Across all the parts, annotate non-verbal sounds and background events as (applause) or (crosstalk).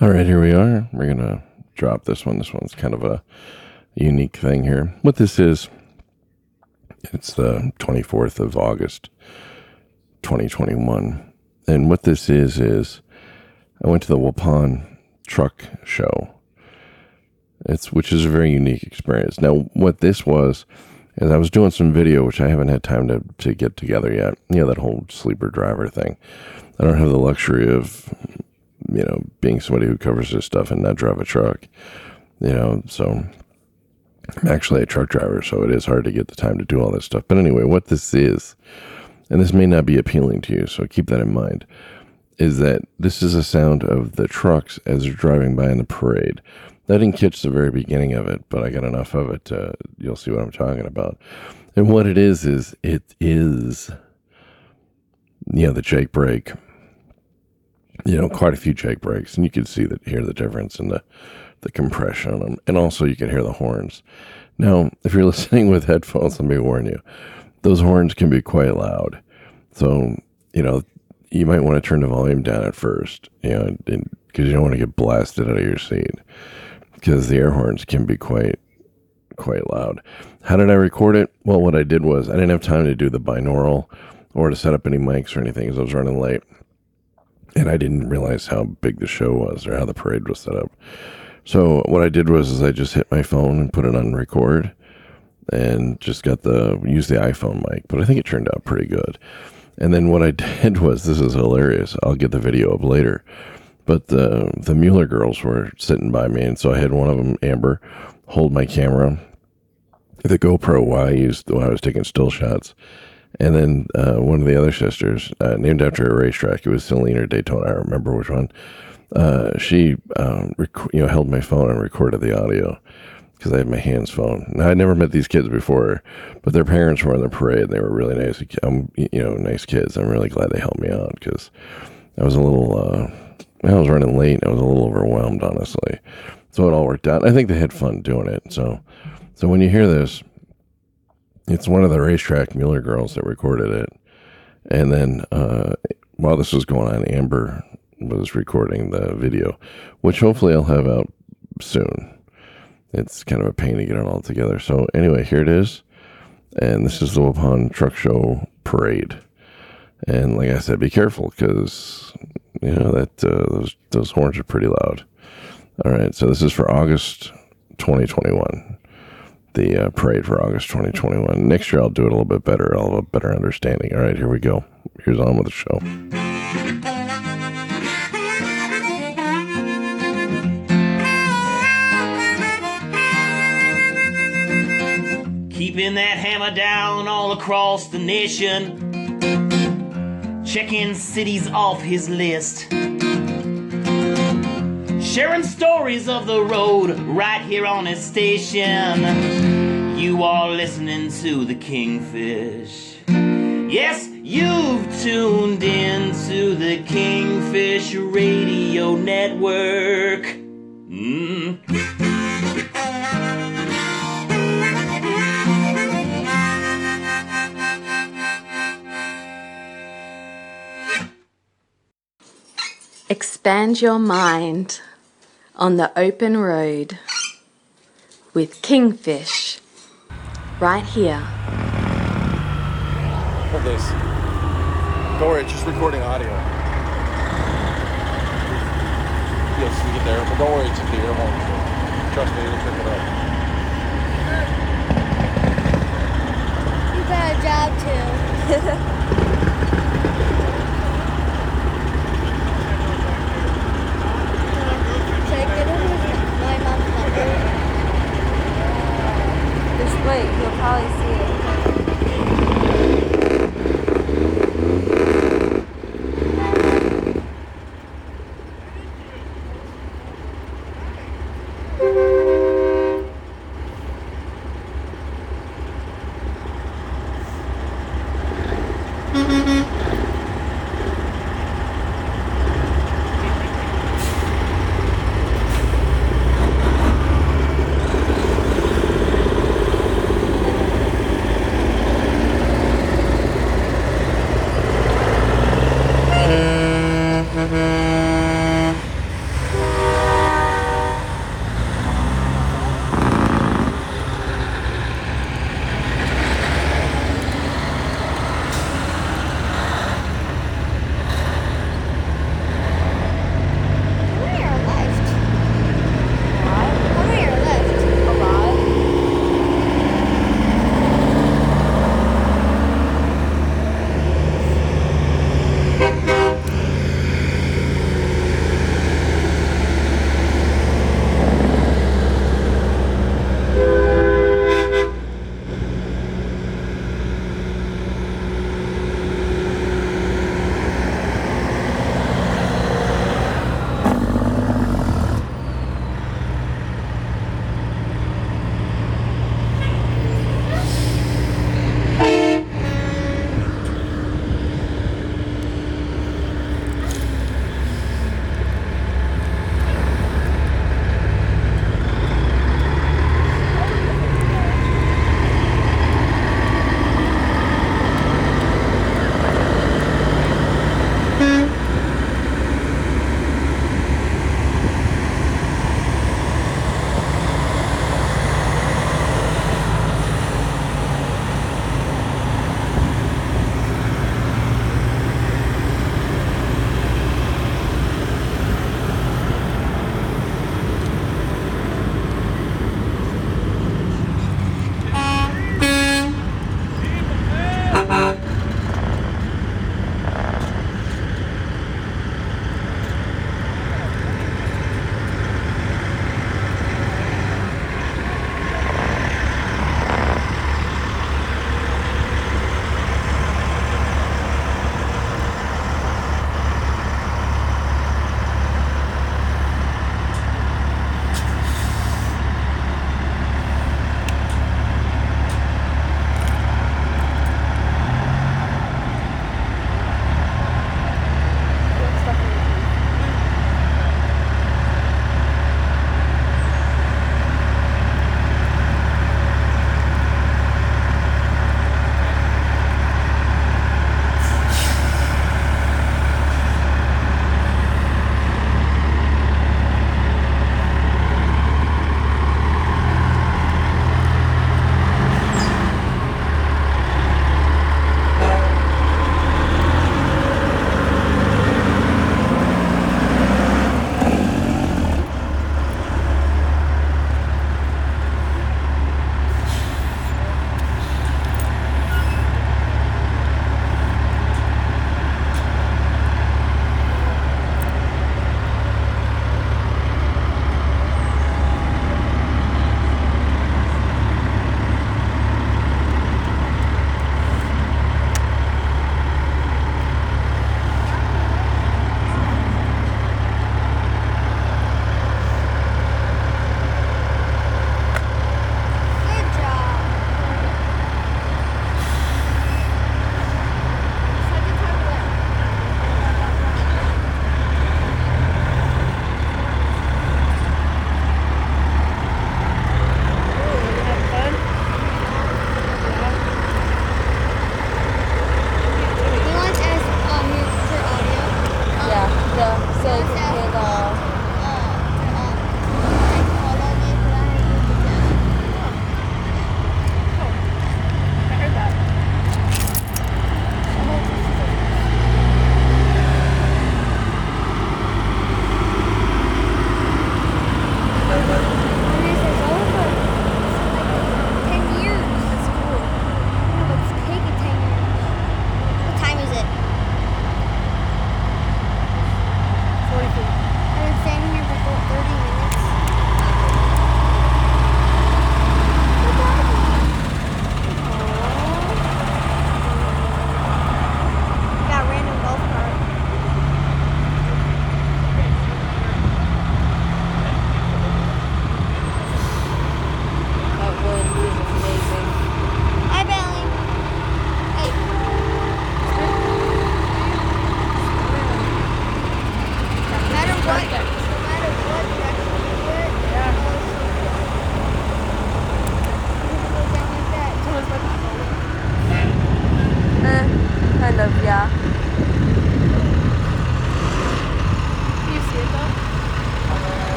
All right, here we are. We're going to drop this one. This one's kind of a unique thing here. What this is, it's the 24th of August, 2021. And what this is, is I went to the Waupun truck show. It's which is a very unique experience. Now, what this was is I was doing some video, which I haven't had time to, to get together yet. You know, that whole sleeper driver thing. I don't have the luxury of, you know, being somebody who covers this stuff and not drive a truck. You know, so I'm actually a truck driver, so it is hard to get the time to do all this stuff. But anyway, what this is, and this may not be appealing to you, so keep that in mind, is that this is a sound of the trucks as they're driving by in the parade. I didn't catch the very beginning of it, but I got enough of it. To, you'll see what I'm talking about. And what it is is it is, know, the Jake brake. You know, quite a few Jake brakes, and you can see that hear the difference in the the compression on them, and also you can hear the horns. Now, if you're (laughs) listening with headphones, let me warn you, those horns can be quite loud. So, you know, you might want to turn the volume down at first, you know, because you don't want to get blasted out of your seat because the air horns can be quite quite loud. How did I record it? Well, what I did was I didn't have time to do the binaural or to set up any mics or anything because I was running late. And I didn't realize how big the show was or how the parade was set up. So what I did was is I just hit my phone and put it on record and just got the use the iPhone mic, but I think it turned out pretty good. And then what I (laughs) did was this is hilarious. I'll get the video up later. But the the Mueller girls were sitting by me, and so I had one of them, Amber, hold my camera, the GoPro while I used while I was taking still shots, and then uh, one of the other sisters, uh, named after a racetrack, it was Saleen or Daytona, I remember which one. Uh, she um, rec- you know held my phone and recorded the audio because I had my hands phone. Now I never met these kids before, but their parents were in the parade. And they were really nice, um, you know, nice kids. I'm really glad they helped me out because I was a little uh, I was running late. And I was a little overwhelmed, honestly. So it all worked out. I think they had fun doing it. So, so when you hear this, it's one of the racetrack Mueller girls that recorded it. And then uh, while this was going on, Amber was recording the video, which hopefully I'll have out soon. It's kind of a pain to get it all together. So anyway, here it is. And this is the Waupun Truck Show Parade. And like I said, be careful because you know that uh, those those horns are pretty loud. All right, so this is for August 2021. The uh, parade for August 2021. Next year I'll do it a little bit better. I'll have a better understanding. All right, here we go. Here's on with the show. Keeping that hammer down all across the nation checking cities off his list. Sharing stories of the road right here on his station. You are listening to the Kingfish. Yes, you've tuned in to the Kingfish Radio Network. Mm. Expand your mind on the open road with Kingfish right here. Hold this. Don't worry, it's just recording audio. Yes, you get there, but don't worry, it's in the earphone. Trust me, it'll pick it up. You got a job too. (laughs) Should I get him his- my mom's number? Just wait, you'll probably see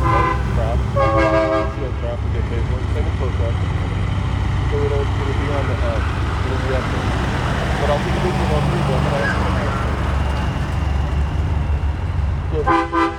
that crap. See crap we get paid for. Same with tow. So it'll, it'll be on the uh, it'll be up there. But I'll take a picture of all three of them and I'll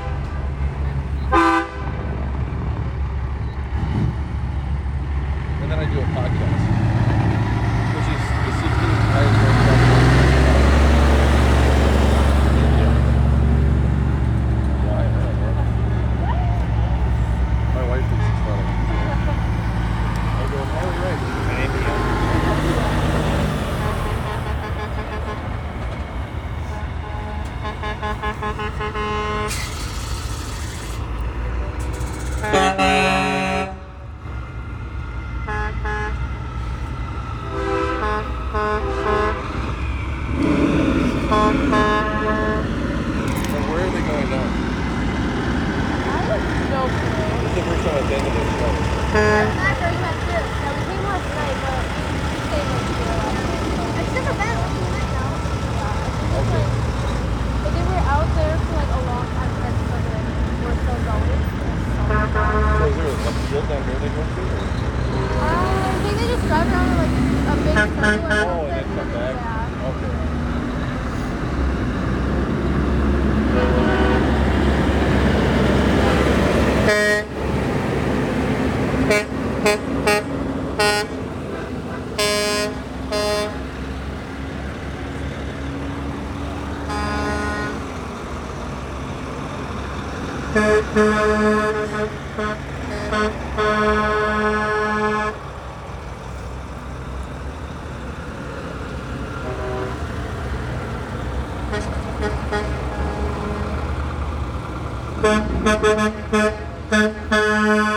人が全部でしょ。Thank you.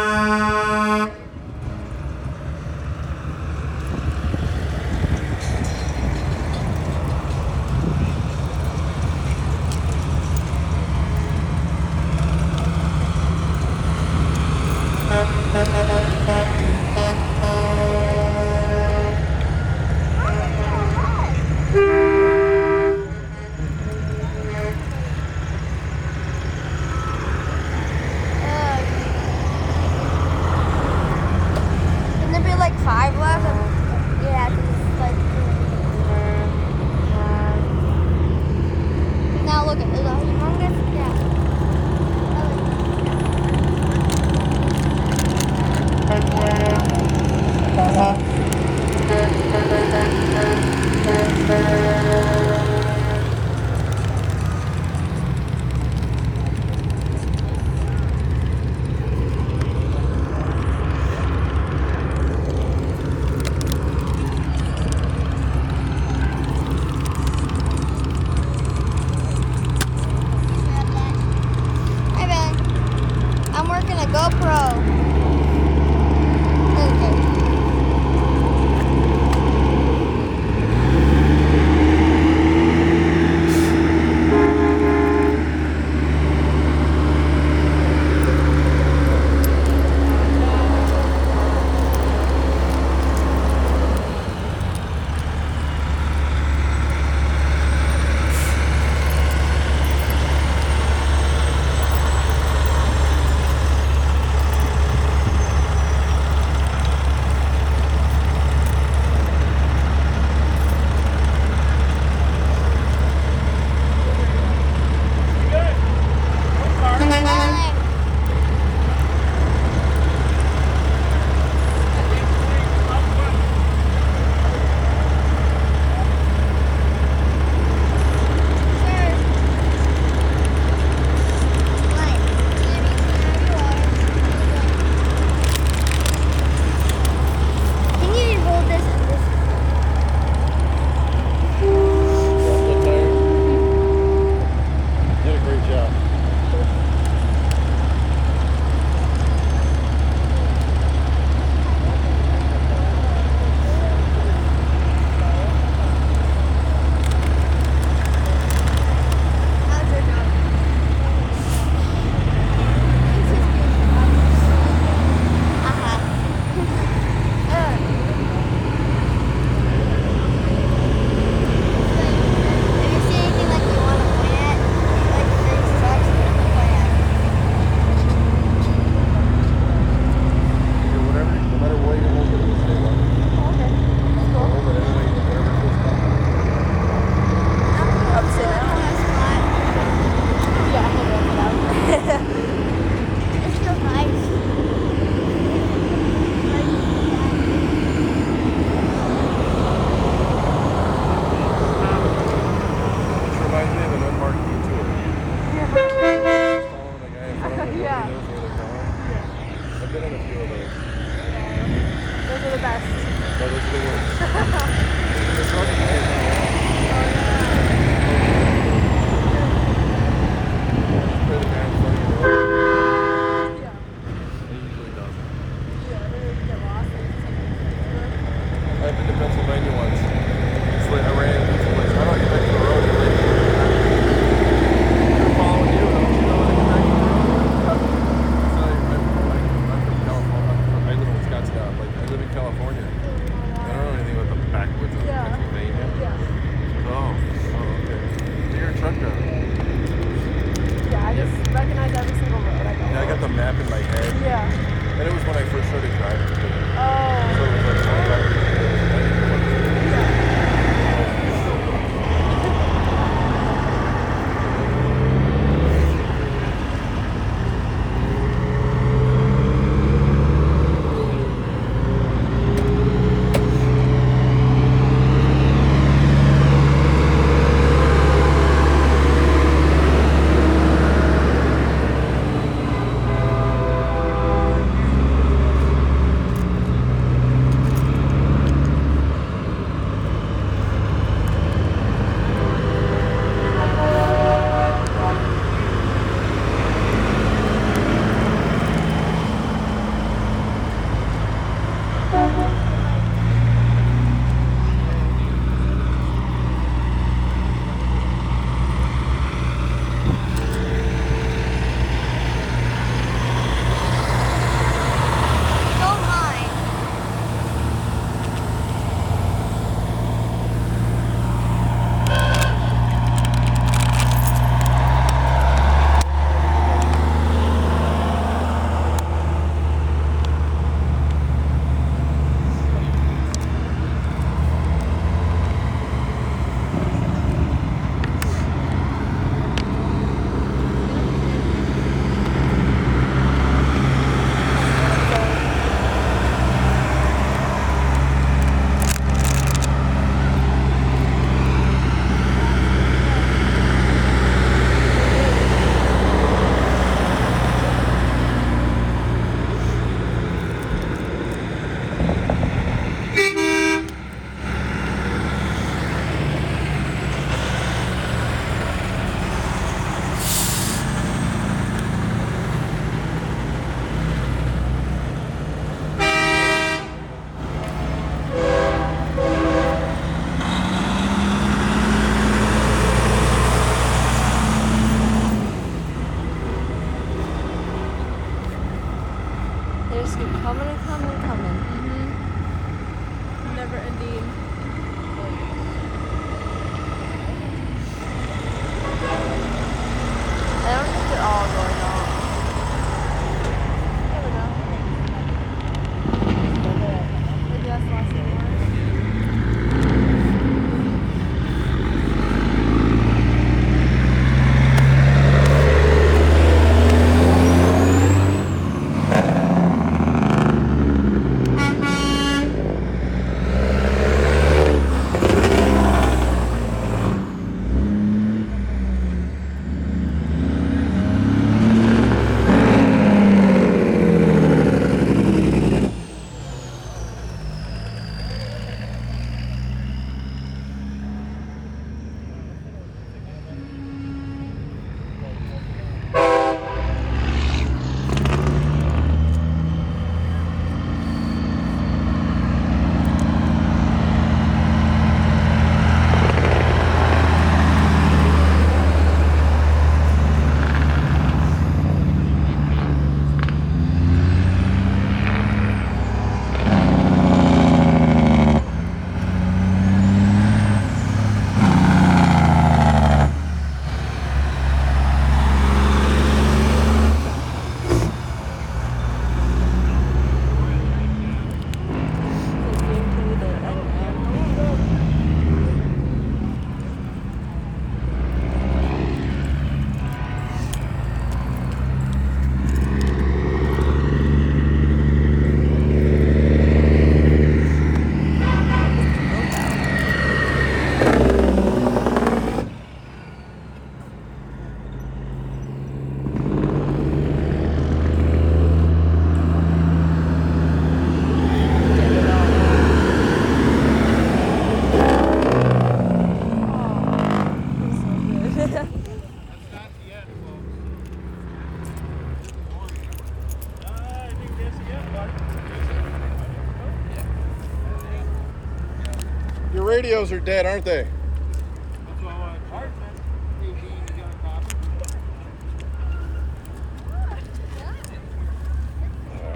Your radios are dead, aren't they? Uh,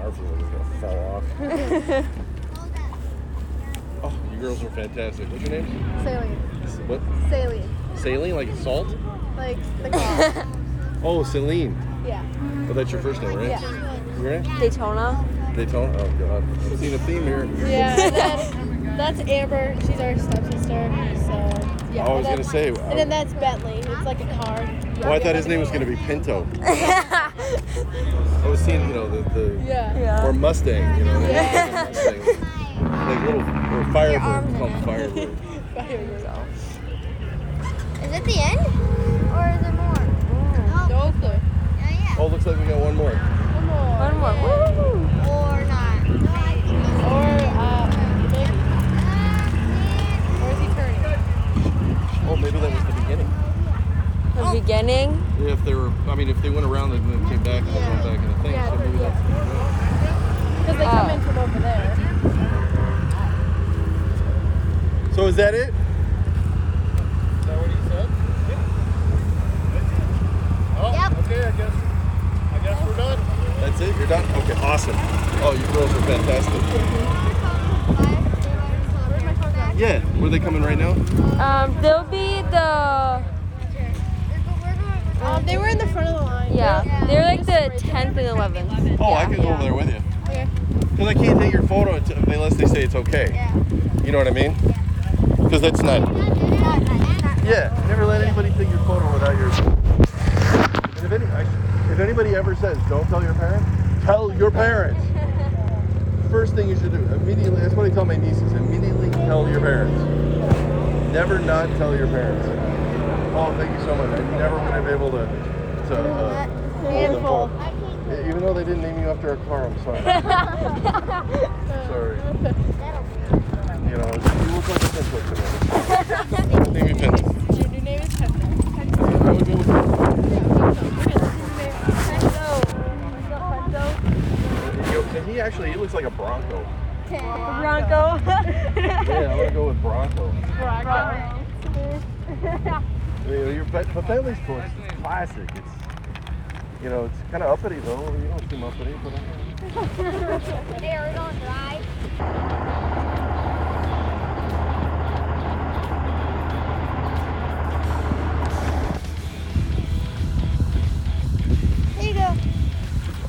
Our phone is gonna fall off. (laughs) oh, you girls are fantastic. What's your name? Saline. What? Saline. Saline, like salt? Like the (laughs) car. Oh, Saleen. Yeah. Oh, that's your first name, right? Yeah. Your name? Daytona. Daytona. Oh God, I'm seeing a theme here. Yeah. (laughs) And then that's Amber. She's our stepsister. So yeah. Oh, I was and gonna then- say. And then uh, that's Bentley. It's like a car. Oh, I thought his name was gonna be Pinto. (laughs) I was seeing, you know, the, the Yeah. Yeah. or Mustang, you know, like Yeah. Mustang. like little or Firebird, called Firebird. Is it the end? Or is there more? No clue. Yeah, yeah. Oh, looks like we got one more. One more. One more. Woo! Or not. Or uh, maybe. Or is he turning? Oh, maybe that was the beginning. The beginning. If they were, I mean, if they went around and then came back and then went back in the thing, Yeah, so maybe yeah. that's. Because they come Oh. in from over there. So is that it? Is that what he said? Oh, Yep. okay, I guess. I guess we're done. That's it. You're done. Okay, awesome. Oh, you girls are fantastic. Where's my phone at? Yeah, were they coming right now? Um, there'll be the Um, they were in the front of the line. yeah. They're like the 10th and 11th. Oh, I can go over there with you. Okay. Because I can't take your photo unless they say it's okay. Yeah. You know what I mean? Because that's not. Yeah, never let anybody take your photo without your. And if, any, if anybody ever says, don't tell your parents, tell your parents. (laughs) First thing you should do, immediately, that's what I tell my nieces, immediately tell your parents. Never not tell your parents. Oh, thank you so much. I never would have been able to, to uh, hold the Handful. E- Even though they didn't name you after a car, I'm sorry. (laughs) sorry. You know, you look like a pencil to me. Name you pencil. Your new name is Penta. I would go with you. He actually, he looks like a Bronco. Bronco. Yeah, I want to go with Bronco. Bronco. You know, your, but, but Bentley Sports is classic. It's, you know, it's kind of uppity though. You don't seem uppity, but uh, Hey, are we going to drive? Here you go.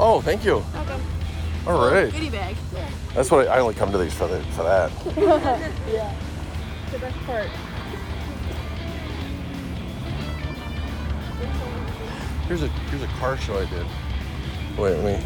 Oh, thank you. Okay. All right. Goodie bag. That's what I, I only come to these for, the, for that. (laughs) yeah. The best part. Here's a here's a car show I did. Wait, let